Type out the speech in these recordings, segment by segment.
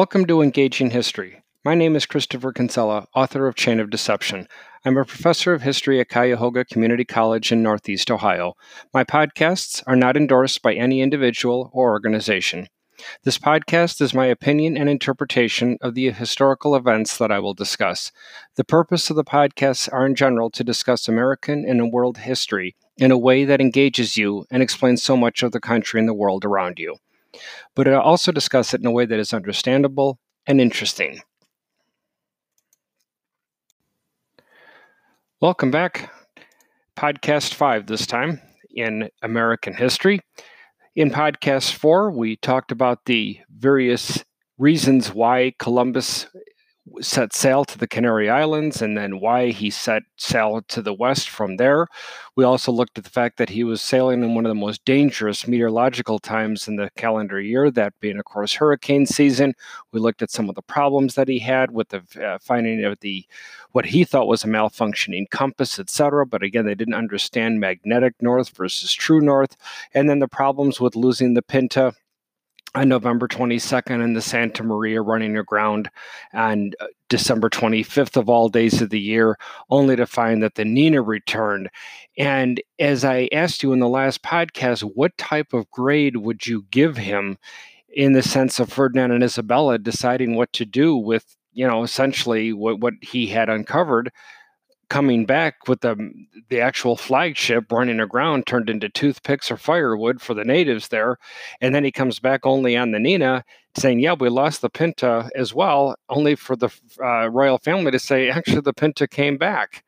Welcome to Engaging History. My name is Christopher Kinsella, author of Chain of Deception. I'm a professor of history at Cuyahoga Community College in Northeast Ohio. My podcasts are not endorsed by any individual or organization. This podcast is my opinion and interpretation of the historical events that I will discuss. The purpose of the podcasts are in general to discuss American and world history in a way that engages you and explains so much of the country and the world around you. But I also discuss it in a way that is understandable and interesting. Welcome back. Podcast 5 this time in American history. In podcast four, we talked about the various reasons why Columbus set sail to the Canary Islands and then why he set sail to the west from there. We also looked at the fact that he was sailing in one of the most dangerous meteorological times in the calendar year, that being, of course, hurricane season. We looked at some of the problems that he had with the uh, finding of the what he thought was a malfunctioning compass, etc. But again, they didn't understand magnetic north versus true north, and then the problems with losing the Pinta on November 22nd and the Santa Maria running aground on uh, December 25th of all days of the year, only to find that the Nina returned. And as I asked you in the last podcast, what type of grade would you give him in the sense of Ferdinand and Isabella deciding what to do with, you know, essentially what, what he had uncovered? Coming back with the the actual flagship running aground turned into toothpicks or firewood for the natives there. And then he comes back only on the nina saying yeah we lost the pinta as well only for the uh, royal family to say actually the pinta came back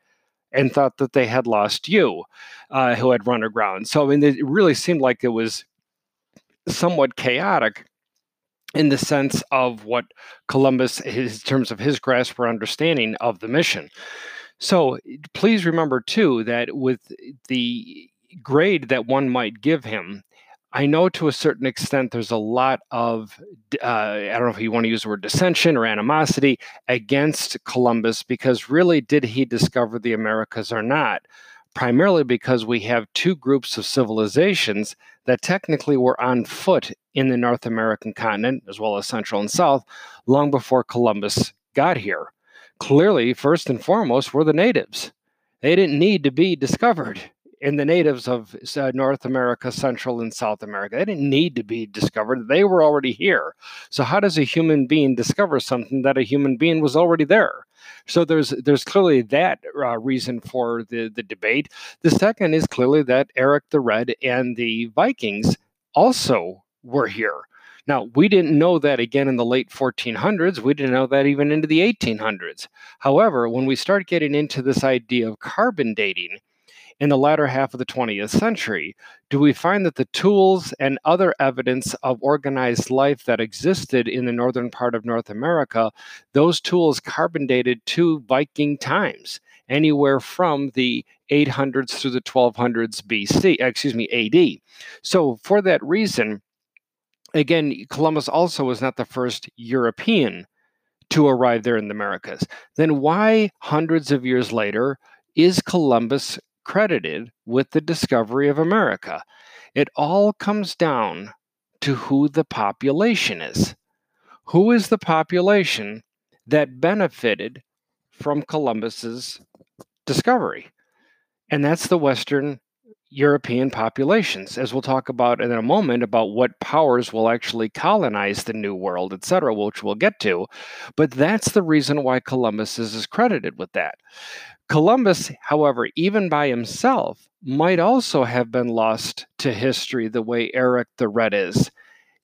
and thought that they had lost you uh, who had run aground. So i mean it really seemed like it was somewhat chaotic in the sense of what columbus in terms of his grasp or understanding of the mission so please remember too that with the grade that one might give him, I know to a certain extent there's a lot of, uh, I don't know if you want to use the word dissension or animosity against Columbus because really did he discover the Americas or not? Primarily because we have two groups of civilizations that technically were on foot in the North American continent, as well as Central and South, long before Columbus got here clearly, first and foremost, were the natives. They didn't need to be discovered in the natives of uh, North America, Central and South America. They didn't need to be discovered. They were already here. So how does a human being discover something that a human being was already there? So there's there's clearly that uh, reason for the the debate. The second is clearly that Eric the Red and the Vikings also were here. Now, we didn't know that again in the late 1400s. We didn't know that even into the 1800s. However, when we start getting into this idea of carbon dating, in the latter half of the 20th century, do we find that the tools and other evidence of organized life that existed in the northern part of North America, those tools carbon dated to Viking times, anywhere from the 800s through the 1200s BC, excuse me, AD. So for that reason, again, Columbus also was not the first European to arrive there in the Americas. Then why, hundreds of years later, is Columbus credited with the discovery of America? It all comes down to who the population is. Who is the population that benefited from Columbus's discovery? And that's the Western European populations, as we'll talk about in a moment about what powers will actually colonize the New World, etc., which we'll get to. But that's the reason why Columbus is credited with that. Columbus, however, even by himself, might also have been lost to history the way Eric the Red is,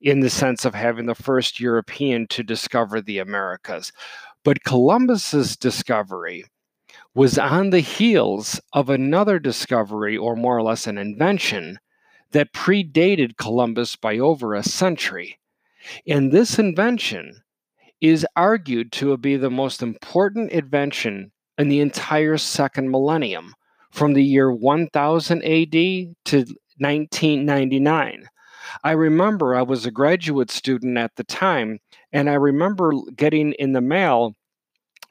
in the sense of having the first European to discover the Americas. But Columbus's discovery was on the heels of another discovery, or more or less an invention, that predated Columbus by over a century. And this invention is argued to be the most important invention in the entire second millennium, from the year 1000 AD to 1999. I remember I was a graduate student at the time, and I remember getting in the mail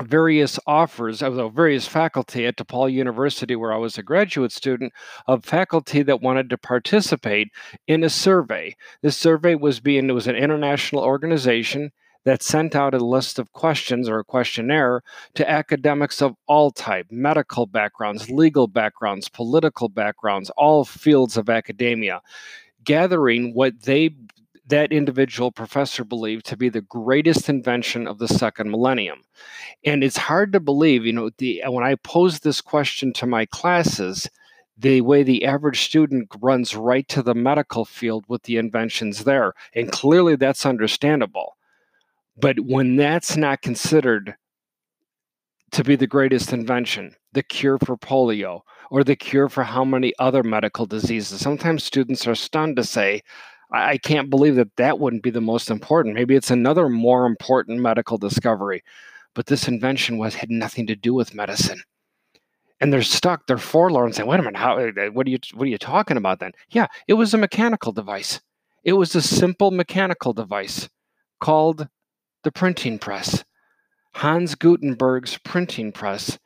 various offers uh, of various faculty at DePaul University, where I was a graduate student, of faculty that wanted to participate in a survey. This survey was being it was an international organization that sent out a list of questions or a questionnaire to academics of all type medical backgrounds, legal backgrounds, political backgrounds, all fields of academia, gathering what they that individual professor believed to be the greatest invention of the second millennium. And it's hard to believe, you know, the, when I pose this question to my classes, the way the average student runs right to the medical field with the inventions there. And clearly that's understandable. But when that's not considered to be the greatest invention, the cure for polio, or the cure for how many other medical diseases, sometimes students are stunned to say, I can't believe that that wouldn't be the most important. Maybe it's another more important medical discovery. But this invention was had nothing to do with medicine and they're stuck, they're forlorn, saying, "Wait a minute, how? Uh, what are you? What are you talking about?" Then, yeah, it was a mechanical device. It was a simple mechanical device called the printing press. Hans Gutenberg's printing press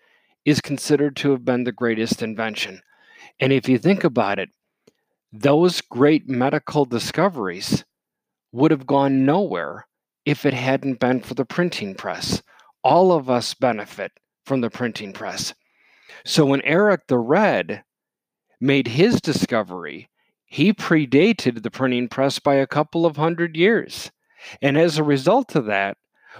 is considered to have been the greatest invention. And if you think about it, those great medical discoveries would have gone nowhere if it hadn't been for the printing press. All of us benefit from the printing press. So when Eric the Red made his discovery, he predated the printing press by a couple of hundred years. And as a result of that,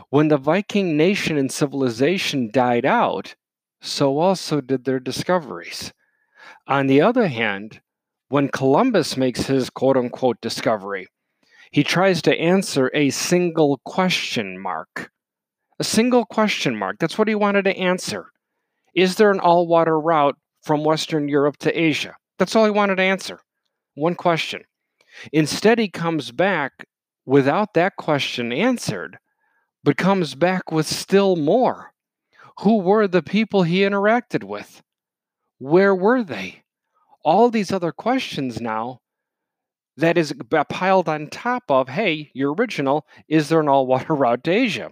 when the Viking nation and civilization died out, so also did their discoveries. On the other hand, when Columbus makes his quote unquote discovery, he tries to answer a single question mark. A single question mark. That's what he wanted to answer. Is there an all water route from Western Europe to Asia? That's all he wanted to answer. One question. Instead, he comes back without that question answered, but comes back with still more. Who were the people he interacted with? Where were they? All these other questions now that is piled on top of, hey, your original, is there an all water route to Asia?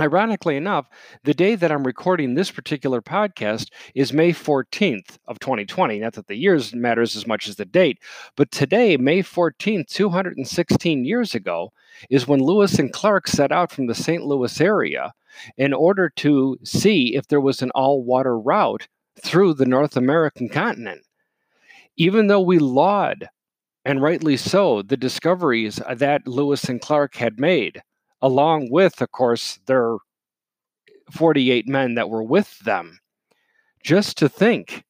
Ironically enough, the day that I'm recording this particular podcast is May 14th of 2020. Not that the years matters as much as the date, but today, May 14th, 216 years ago, is when Lewis and Clark set out from the St. Louis area in order to see if there was an all-water route through the North American continent. Even though we laud, and rightly so, the discoveries uh, that Lewis and Clark had made, along with, of course, their 48 men that were with them. Just to think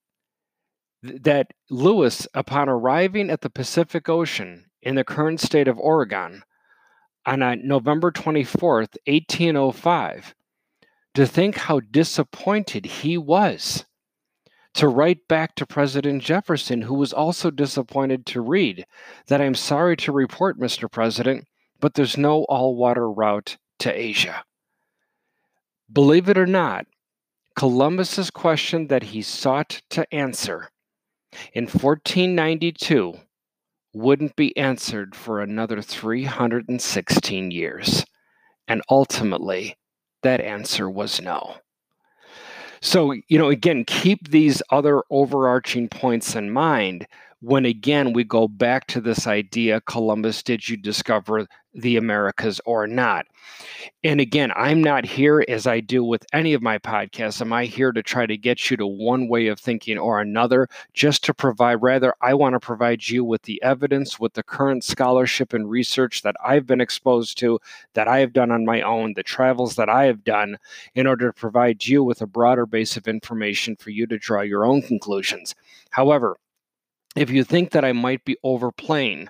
that Lewis, upon arriving at the Pacific Ocean in the current state of Oregon on November 24th, 1805, to think how disappointed he was to write back to President Jefferson, who was also disappointed to read that I'm sorry to report, Mr. President, but there's no all water route to Asia. Believe it or not, Columbus's question that he sought to answer in 1492 wouldn't be answered for another 316 years. And ultimately, that answer was no. So, you know, again, keep these other overarching points in mind. When again we go back to this idea Columbus, did you discover the Americas or not? And again, I'm not here as I do with any of my podcasts. Am I here to try to get you to one way of thinking or another? Just to provide, rather, I want to provide you with the evidence, with the current scholarship and research that I've been exposed to, that I have done on my own, the travels that I have done, in order to provide you with a broader base of information for you to draw your own conclusions. However, if you think that I might be overplaying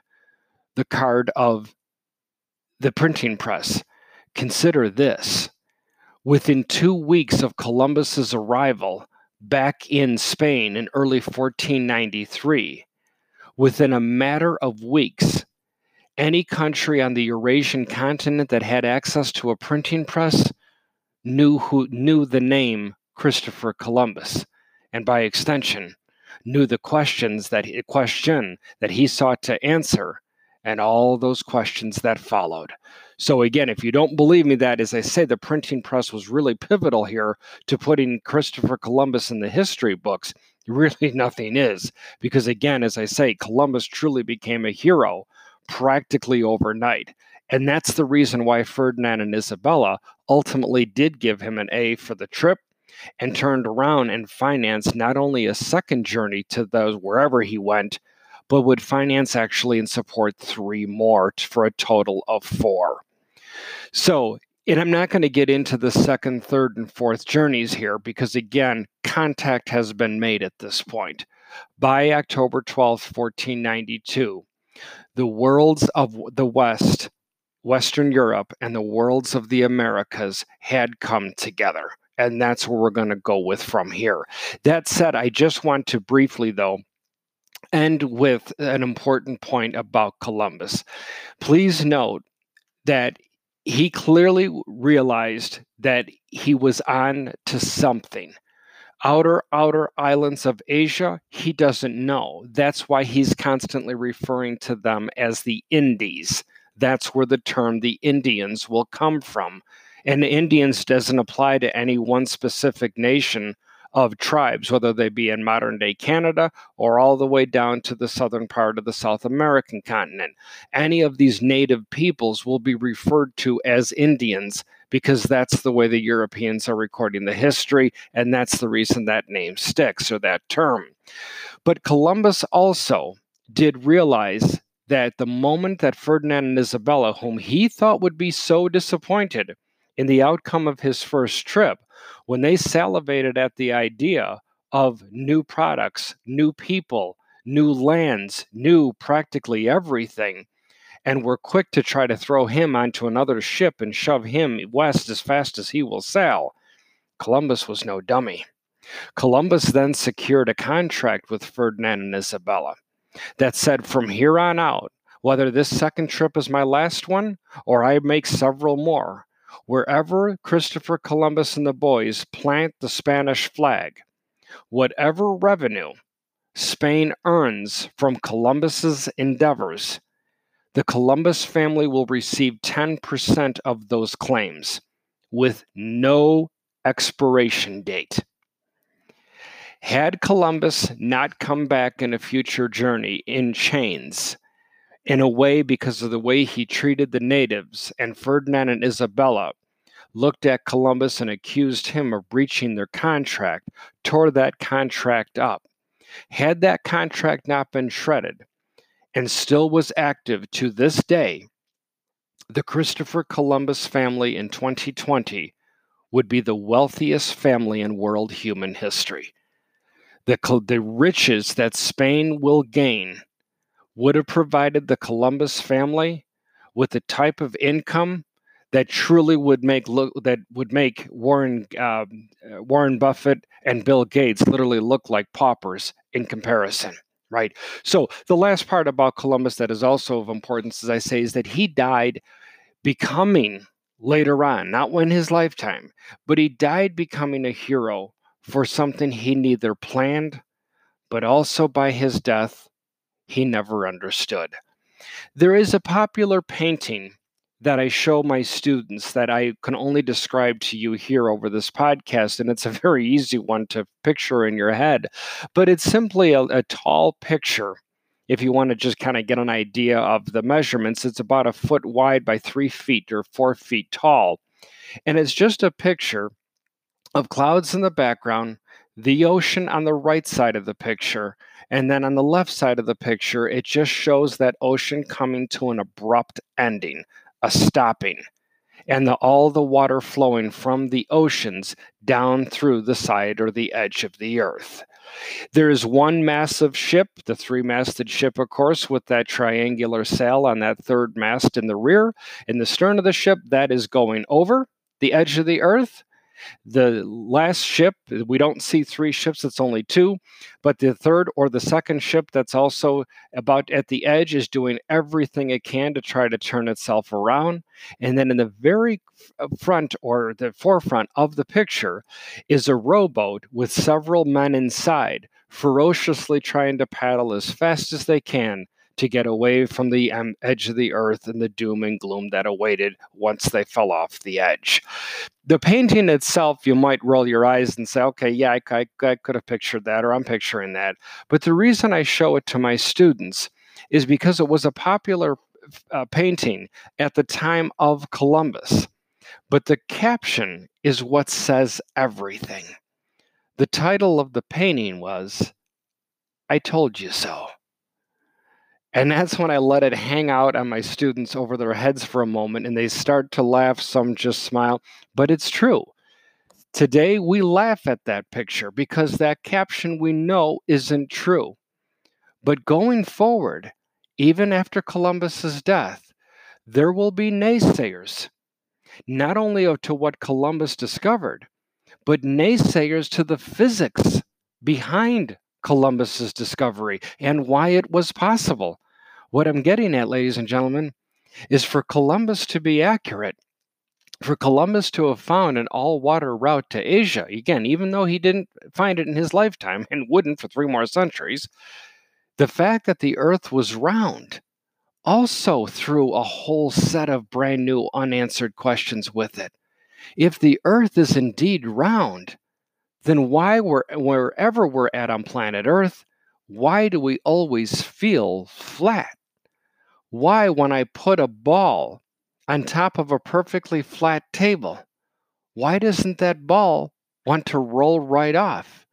the card of the printing press, consider this. Within two weeks of Columbus's arrival back in Spain in early 1493, within a matter of weeks, any country on the Eurasian continent that had access to a printing press knew who knew the name Christopher Columbus, and by extension, knew the questions that question that he sought to answer and all those questions that followed. So again, if you don't believe me that as I say the printing press was really pivotal here to putting Christopher Columbus in the history books, really nothing is because again as I say Columbus truly became a hero practically overnight And that's the reason why Ferdinand and Isabella ultimately did give him an A for the trip and turned around and financed not only a second journey to those wherever he went, but would finance actually and support three more for a total of four. So, and I'm not going to get into the second, third, and fourth journeys here because, again, contact has been made at this point. By October 12, 1492, the worlds of the West, Western Europe, and the worlds of the Americas had come together. And that's where we're going to go with from here. That said, I just want to briefly, though, end with an important point about Columbus. Please note that he clearly realized that he was on to something. Outer, outer islands of Asia, he doesn't know. That's why he's constantly referring to them as the Indies. That's where the term the Indians will come from. And Indians doesn't apply to any one specific nation of tribes, whether they be in modern day Canada or all the way down to the southern part of the South American continent. Any of these native peoples will be referred to as Indians because that's the way the Europeans are recording the history, and that's the reason that name sticks or that term. But Columbus also did realize that the moment that Ferdinand and Isabella, whom he thought would be so disappointed in the outcome of his first trip, when they salivated at the idea of new products, new people, new lands, new practically everything, and were quick to try to throw him onto another ship and shove him west as fast as he will sail. Columbus was no dummy. Columbus then secured a contract with Ferdinand and Isabella that said from here on out, whether this second trip is my last one or I make several more, Wherever Christopher Columbus and the boys plant the Spanish flag, whatever revenue Spain earns from Columbus's endeavors, the Columbus family will receive 10% of those claims with no expiration date. Had Columbus not come back in a future journey in chains, in a way because of the way he treated the natives, and Ferdinand and Isabella looked at Columbus and accused him of breaching their contract, tore that contract up. Had that contract not been shredded and still was active to this day, the Christopher Columbus family in 2020 would be the wealthiest family in world human history. The, the riches that Spain will gain would have provided the Columbus family with the type of income that truly would make look that would make Warren um, uh, Warren Buffett and Bill Gates literally look like paupers in comparison. Right. So the last part about Columbus that is also of importance, as I say, is that he died becoming later on, not when his lifetime, but he died becoming a hero for something he neither planned, but also by his death he never understood. There is a popular painting that I show my students that I can only describe to you here over this podcast, and it's a very easy one to picture in your head. But it's simply a, a tall picture. If you want to just kind of get an idea of the measurements, it's about a foot wide by three feet or four feet tall. And it's just a picture of clouds in the background, the ocean on the right side of the picture, and then on the left side of the picture, it just shows that ocean coming to an abrupt ending, a stopping, and the, all the water flowing from the oceans down through the side or the edge of the earth. There is one massive ship, the three masted ship, of course, with that triangular sail on that third mast in the rear. In the stern of the ship, that is going over the edge of the earth. The last ship, we don't see three ships, it's only two, but the third or the second ship that's also about at the edge is doing everything it can to try to turn itself around. And then in the very uh, front or the forefront of the picture is a rowboat with several men inside, ferociously trying to paddle as fast as they can to get away from the um, edge of the earth and the doom and gloom that awaited once they fell off the edge. The painting itself, you might roll your eyes and say, okay, yeah, I, I, I could have pictured that, or I'm picturing that. But the reason I show it to my students is because it was a popular uh, painting at the time of Columbus, but the caption is what says everything. The title of the painting was I Told You So. And that's when I let it hang out on my students over their heads for a moment and they start to laugh, some just smile. But it's true. Today, we laugh at that picture because that caption we know isn't true. But going forward, even after Columbus's death, there will be naysayers, not only to what Columbus discovered, but naysayers to the physics behind Columbus's discovery and why it was possible. What I'm getting at, ladies and gentlemen, is for Columbus to be accurate, for Columbus to have found an all water route to Asia, again, even though he didn't find it in his lifetime and wouldn't for three more centuries, the fact that the earth was round also threw a whole set of brand new unanswered questions with it. If the earth is indeed round, then why, we're, wherever we're at on planet Earth, why do we always feel flat? Why, when I put a ball on mm-hmm. top of a perfectly flat table, why doesn't that ball want to roll right off?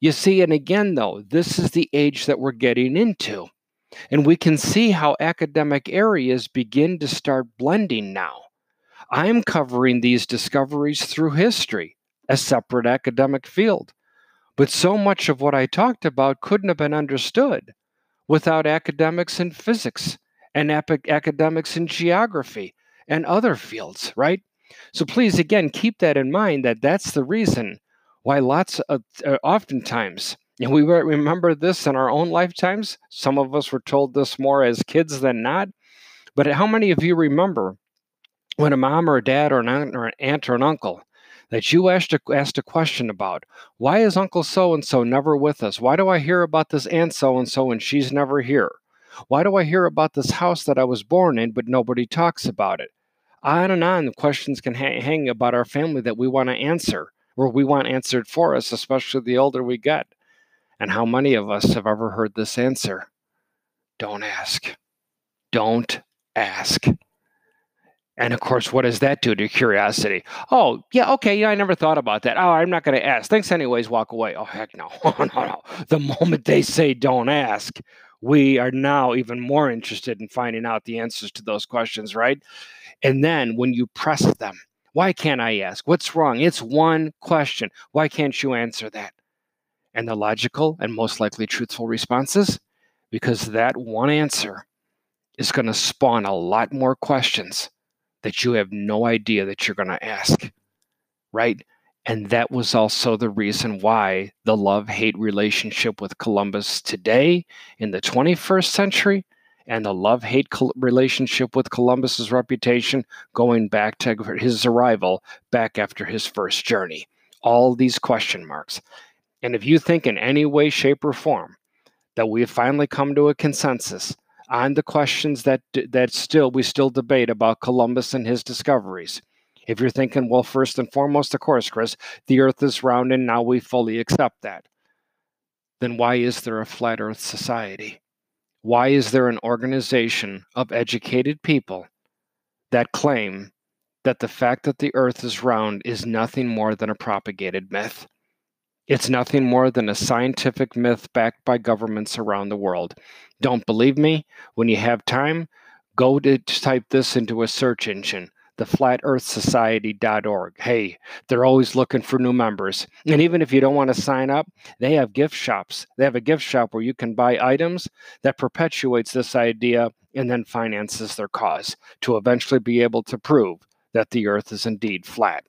You see, and again, though, this is the age that we're getting into. And we can see how academic areas begin to start blending now. I'm covering these discoveries through history a separate academic field. But so much of what I talked about couldn't have been understood without academics in physics and academics in geography and other fields, right? So please, again, keep that in mind that that's the reason why lots of, uh, oftentimes, and we remember this in our own lifetimes. Some of us were told this more as kids than not. But how many of you remember when a mom or a dad or an aunt or an, aunt or an uncle that you asked a, asked a question about. Why is Uncle so and so never with us? Why do I hear about this Aunt so and so and she's never here? Why do I hear about this house that I was born in but nobody talks about it? On and on, the questions can hang, hang about our family that we want to answer or we want answered for us, especially the older we get. And how many of us have ever heard this answer? Don't ask. Don't ask. And of course, what does that do to curiosity? Oh, yeah, okay, yeah, I never thought about that. Oh, I'm not going to ask. Thanks, anyways, walk away. Oh, heck no. no, no. The moment they say don't ask, we are now even more interested in finding out the answers to those questions, right? And then when you press them, why can't I ask? What's wrong? It's one question. Why can't you answer that? And the logical and most likely truthful responses, because that one answer is going to spawn a lot more questions that you have no idea that you're going to ask, right? And that was also the reason why the love hate relationship with Columbus today in the 21st century and the love hate relationship with Columbus's reputation going back to his arrival back after his first journey. All these question marks. And if you think in any way, shape, or form that we have finally come to a consensus on the questions that that still we still debate about Columbus and his discoveries. If you're thinking, well, first and foremost, of course, Chris, the Earth is round, and now we fully accept that. Then why is there a flat Earth society? Why is there an organization of educated people that claim that the fact that the Earth is round is nothing more than a propagated myth? It's nothing more than a scientific myth backed by governments around the world. Don't believe me? When you have time, go to type this into a search engine theflatearthsociety.org. Hey, they're always looking for new members. And even if you don't want to sign up, they have gift shops. They have a gift shop where you can buy items that perpetuates this idea and then finances their cause to eventually be able to prove that the earth is indeed flat.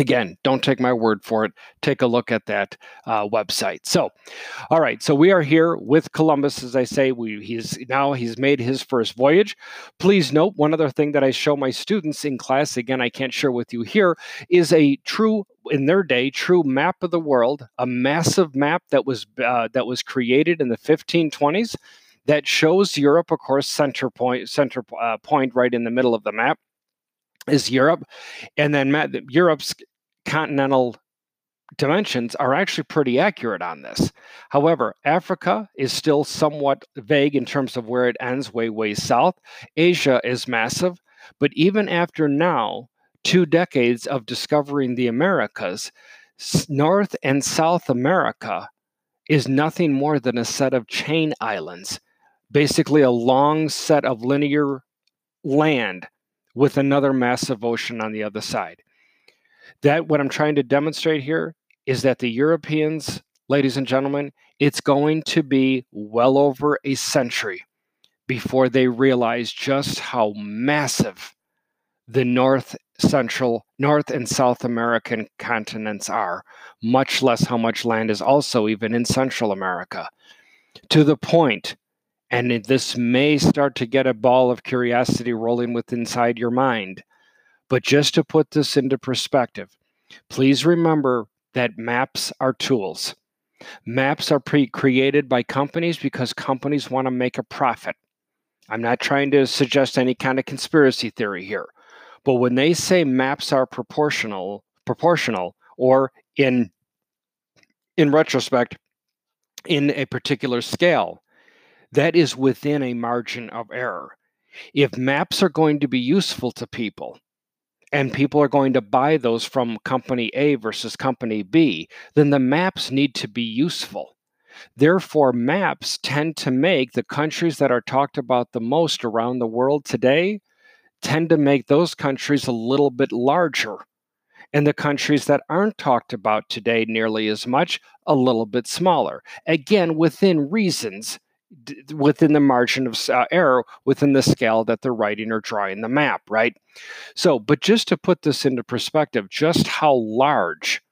Again, don't take my word for it. Take a look at that uh, website. So, all right. So we are here with Columbus, as I say. We he's now he's made his first voyage. Please note one other thing that I show my students in class. Again, I can't share with you here is a true in their day true map of the world, a massive map that was uh, that was created in the 1520s that shows Europe, of course, center point center uh, point right in the middle of the map is Europe, and then Europe's continental dimensions are actually pretty accurate on this. However, Africa is still somewhat vague in terms of where it ends, way, way south. Asia is massive. But even after now, two decades of discovering the Americas, North and South America is nothing more than a set of chain islands, basically a long set of linear land with another massive ocean on the other side. That what I'm trying to demonstrate here is that the Europeans, ladies and gentlemen, it's going to be well over a century before they realize just how massive the North Central, North and South American continents are, much less how much land is also even in Central America. To the point, and this may start to get a ball of curiosity rolling with inside your mind, but just to put this into perspective, please remember that maps are tools. Maps are pre created by companies because companies want to make a profit. I'm not trying to suggest any kind of conspiracy theory here. But when they say maps are proportional, proportional, or in in retrospect, in a particular scale, that is within a margin of error. If maps are going to be useful to people, and people are going to buy those from company A versus company B, then the maps need to be useful. Therefore, maps tend to make the countries that are talked about the most around the world today tend to make those countries a little bit larger. And the countries that aren't talked about today nearly as much, a little bit smaller. Again, within reasons, d- within the margin of uh, error, within the scale that they're writing or drawing the map, right? So, but just to put this into perspective, just how large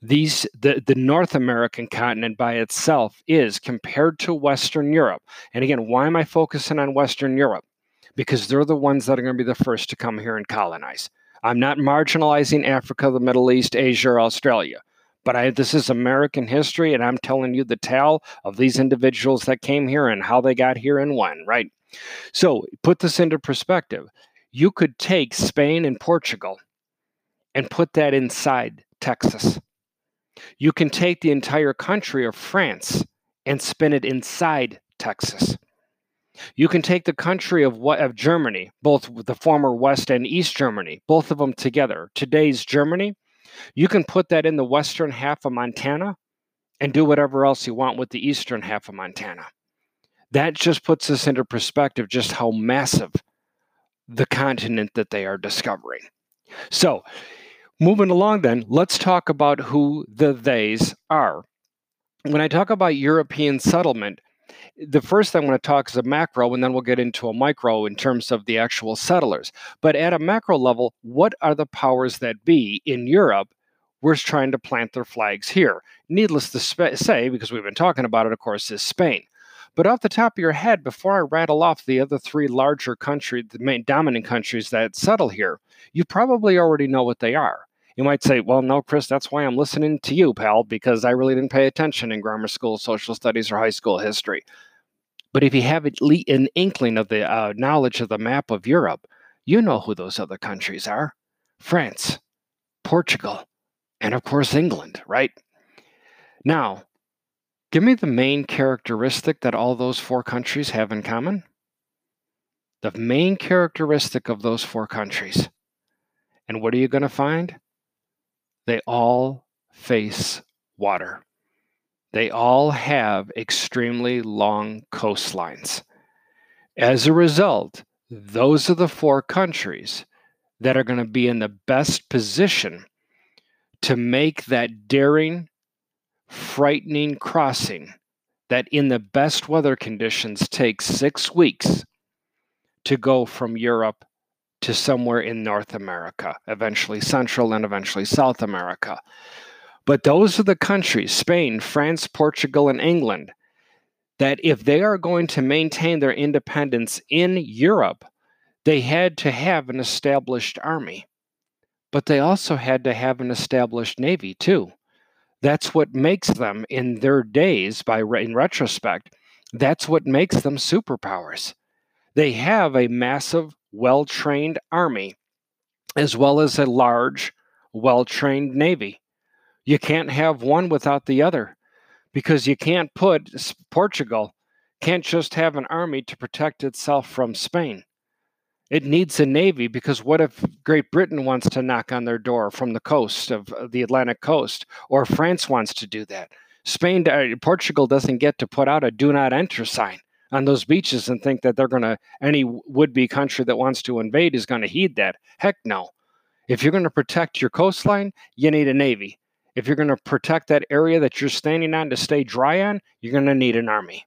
these the, the North American continent by itself is compared to Western Europe. And again, why am I focusing on Western Europe? because they're the ones that are going to be the first to come here and colonize. I'm not marginalizing Africa, the Middle East, Asia, or Australia. But I, this is American history, and I'm telling you the tale of these individuals that came here and how they got here and when, right? So, put this into perspective. You could take Spain and Portugal and put that inside Texas. You can take the entire country of France and spin it inside Texas. You can take the country of what of Germany, both the former West and East Germany, both of them together. Today's Germany, you can put that in the western half of Montana and do whatever else you want with the eastern half of Montana. That just puts us into perspective just how massive the continent that they are discovering. So, moving along then, let's talk about who the theys are. When I talk about European settlement, the first thing I want to talk is a macro, and then we'll get into a micro in terms of the actual settlers. But at a macro level, what are the powers that be in Europe? We're trying to plant their flags here. Needless to sp- say, because we've been talking about it, of course, is Spain. But off the top of your head, before I rattle off the other three larger countries, the main dominant countries that settle here, you probably already know what they are. You might say, well, no, Chris, that's why I'm listening to you, pal, because I really didn't pay attention in grammar school, social studies, or high school history. But if you have an inkling of the uh, knowledge of the map of Europe, you know who those other countries are France, Portugal, and of course, England, right? Now, give me the main characteristic that all those four countries have in common. The main characteristic of those four countries. And what are you going to find? They all face water. They all have extremely long coastlines. As a result, those are the four countries that are going to be in the best position to make that daring, frightening crossing that, in the best weather conditions, takes six weeks to go from Europe to somewhere in North America, eventually Central and eventually South America. But those are the countries Spain, France, Portugal, and England that if they are going to maintain their independence in Europe, they had to have an established army. But they also had to have an established navy too. That's what makes them in their days by in retrospect, that's what makes them superpowers. They have a massive well trained army, as well as a large, well trained navy. You can't have one without the other because you can't put Portugal can't just have an army to protect itself from Spain. It needs a navy because what if Great Britain wants to knock on their door from the coast of the Atlantic coast, or France wants to do that? Spain, uh, Portugal doesn't get to put out a "Do not enter" sign on those beaches and think that they're going to any would-be country that wants to invade is going to heed that. Heck no. If you're going to protect your coastline, you need a navy. If you're going to protect that area that you're standing on to stay dry on, you're going to need an army.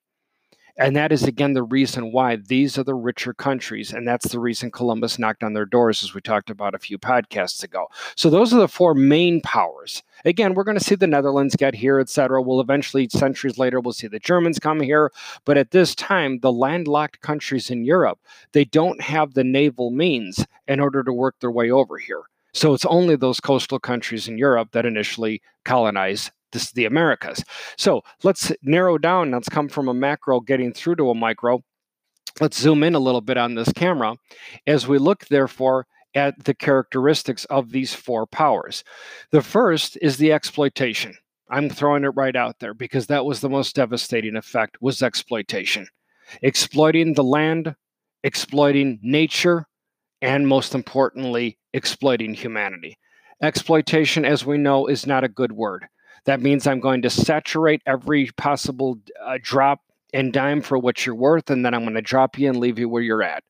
And that is, again, the reason why these are the richer countries. And that's the reason Columbus knocked on their doors, as we talked about a few podcasts ago. So those are the four main powers. Again, we're going to see the Netherlands get here, etc. We'll eventually, centuries later, we'll see the Germans come here. But at this time, the landlocked countries in Europe, they don't have the naval means in order to work their way over here. So it's only those coastal countries in Europe that initially colonize this, the Americas. So let's narrow down. Let's come from a macro getting through to a micro. Let's zoom in a little bit on this camera as we look, therefore, at the characteristics of these four powers. The first is the exploitation. I'm throwing it right out there because that was the most devastating effect was exploitation. Exploiting the land, exploiting nature, and most importantly, exploiting humanity. Exploitation, as we know, is not a good word. That means I'm going to saturate every possible uh, drop and dime for what you're worth, and then I'm going to drop you and leave you where you're at.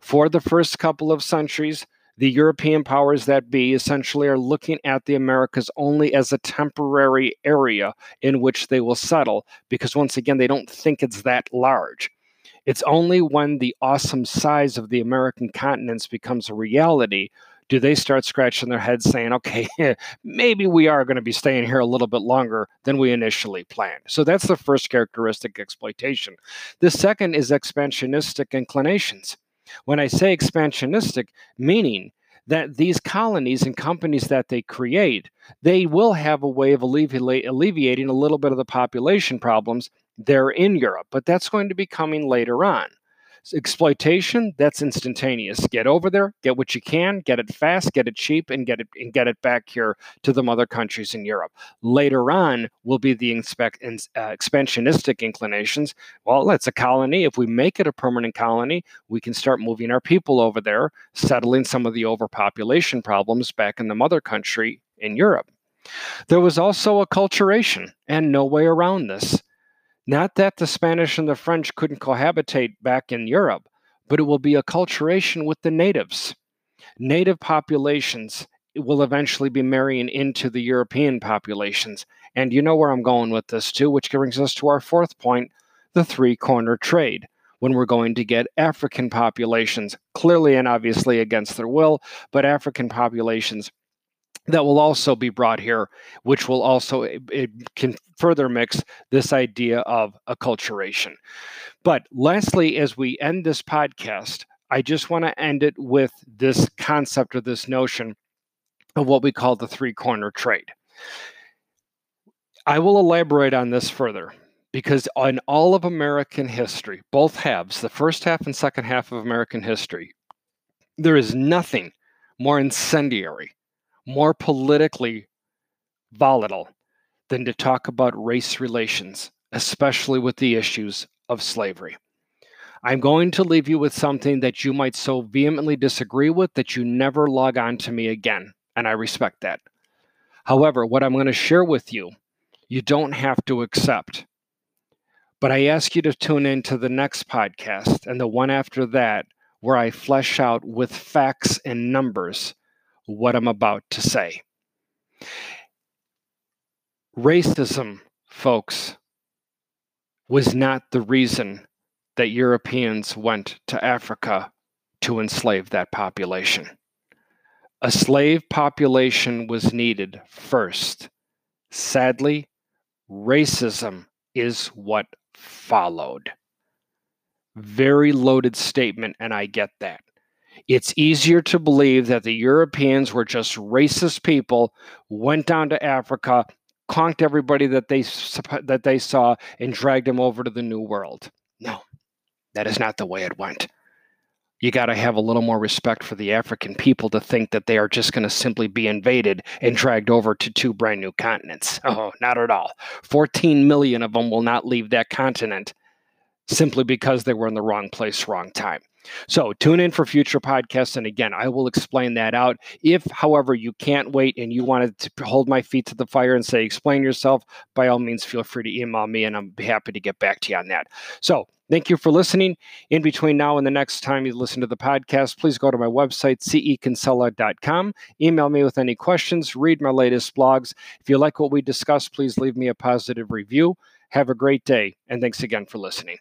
For the first couple of centuries, the European powers that be essentially are looking at the Americas only as a temporary area in which they will settle, because once again, they don't think it's that large. It's only when the awesome size of the American continents becomes a reality do they start scratching their heads saying, okay, maybe we are going to be staying here a little bit longer than we initially planned? So that's the first characteristic exploitation. The second is expansionistic inclinations. When I say expansionistic, meaning that these colonies and companies that they create, they will have a way of alleviating a little bit of the population problems there in Europe, but that's going to be coming later on exploitation that's instantaneous. Get over there get what you can get it fast get it cheap and get it and get it back here to the mother countries in europe. Later on will be the inspect, uh, expansionistic inclinations. Well it's a colony if we make it a permanent colony we can start moving our people over there settling some of the overpopulation problems back in the mother country in europe. There was also acculturation and no way around this not that the Spanish and the French couldn't cohabitate back in Europe, but it will be acculturation with the natives. Native populations will eventually be marrying into the European populations. And you know where I'm going with this too, which brings us to our fourth point the three corner trade. When we're going to get African populations, clearly and obviously against their will, but African populations that will also be brought here, which will also eh, it, it eh, can further mix this idea of acculturation. But lastly, as we end this podcast, I just want to end it with this concept or this notion of what we call the three corner trade. I will elaborate on this further because in all of American history, both halves, the first half and second half of American history, there is nothing more incendiary more politically volatile than to talk about race relations, especially with the issues of slavery. I'm going to leave you with something that you might so vehemently disagree with that you never log on to me again, and I respect that. However, what I'm going to share with you, you don't have to accept. But I ask you to tune in to the next podcast and the one after that, where I flesh out with facts and numbers what I'm about to say. Racism, folks, was not the reason that Europeans went to Africa to enslave that population. A slave population was needed first. Sadly, racism is what followed. Very loaded statement, and I get that. It's easier to believe that the Europeans were just racist people, went down to Africa, conked everybody that they that they saw, and dragged them over to the New World. No, that is not the way it went. you got to have a little more respect for the African people to think that they are just going to simply be invaded and dragged over to two brand new continents. Oh, not at all. 14 million of them will not leave that continent simply because they were in the wrong place, wrong time. So tune in for future podcasts. And again, I will explain that out. If, however, you can't wait and you wanted to hold my feet to the fire and say, explain yourself, by all means, feel free to email me and I'm happy to get back to you on that. So Thank you for listening. In between now and the next time you listen to the podcast, please go to my website, cekinsella.com. Email me with any questions, read my latest blogs. If you like what we discussed, please leave me a positive review. Have a great day, and thanks again for listening.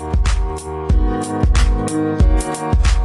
Thank you.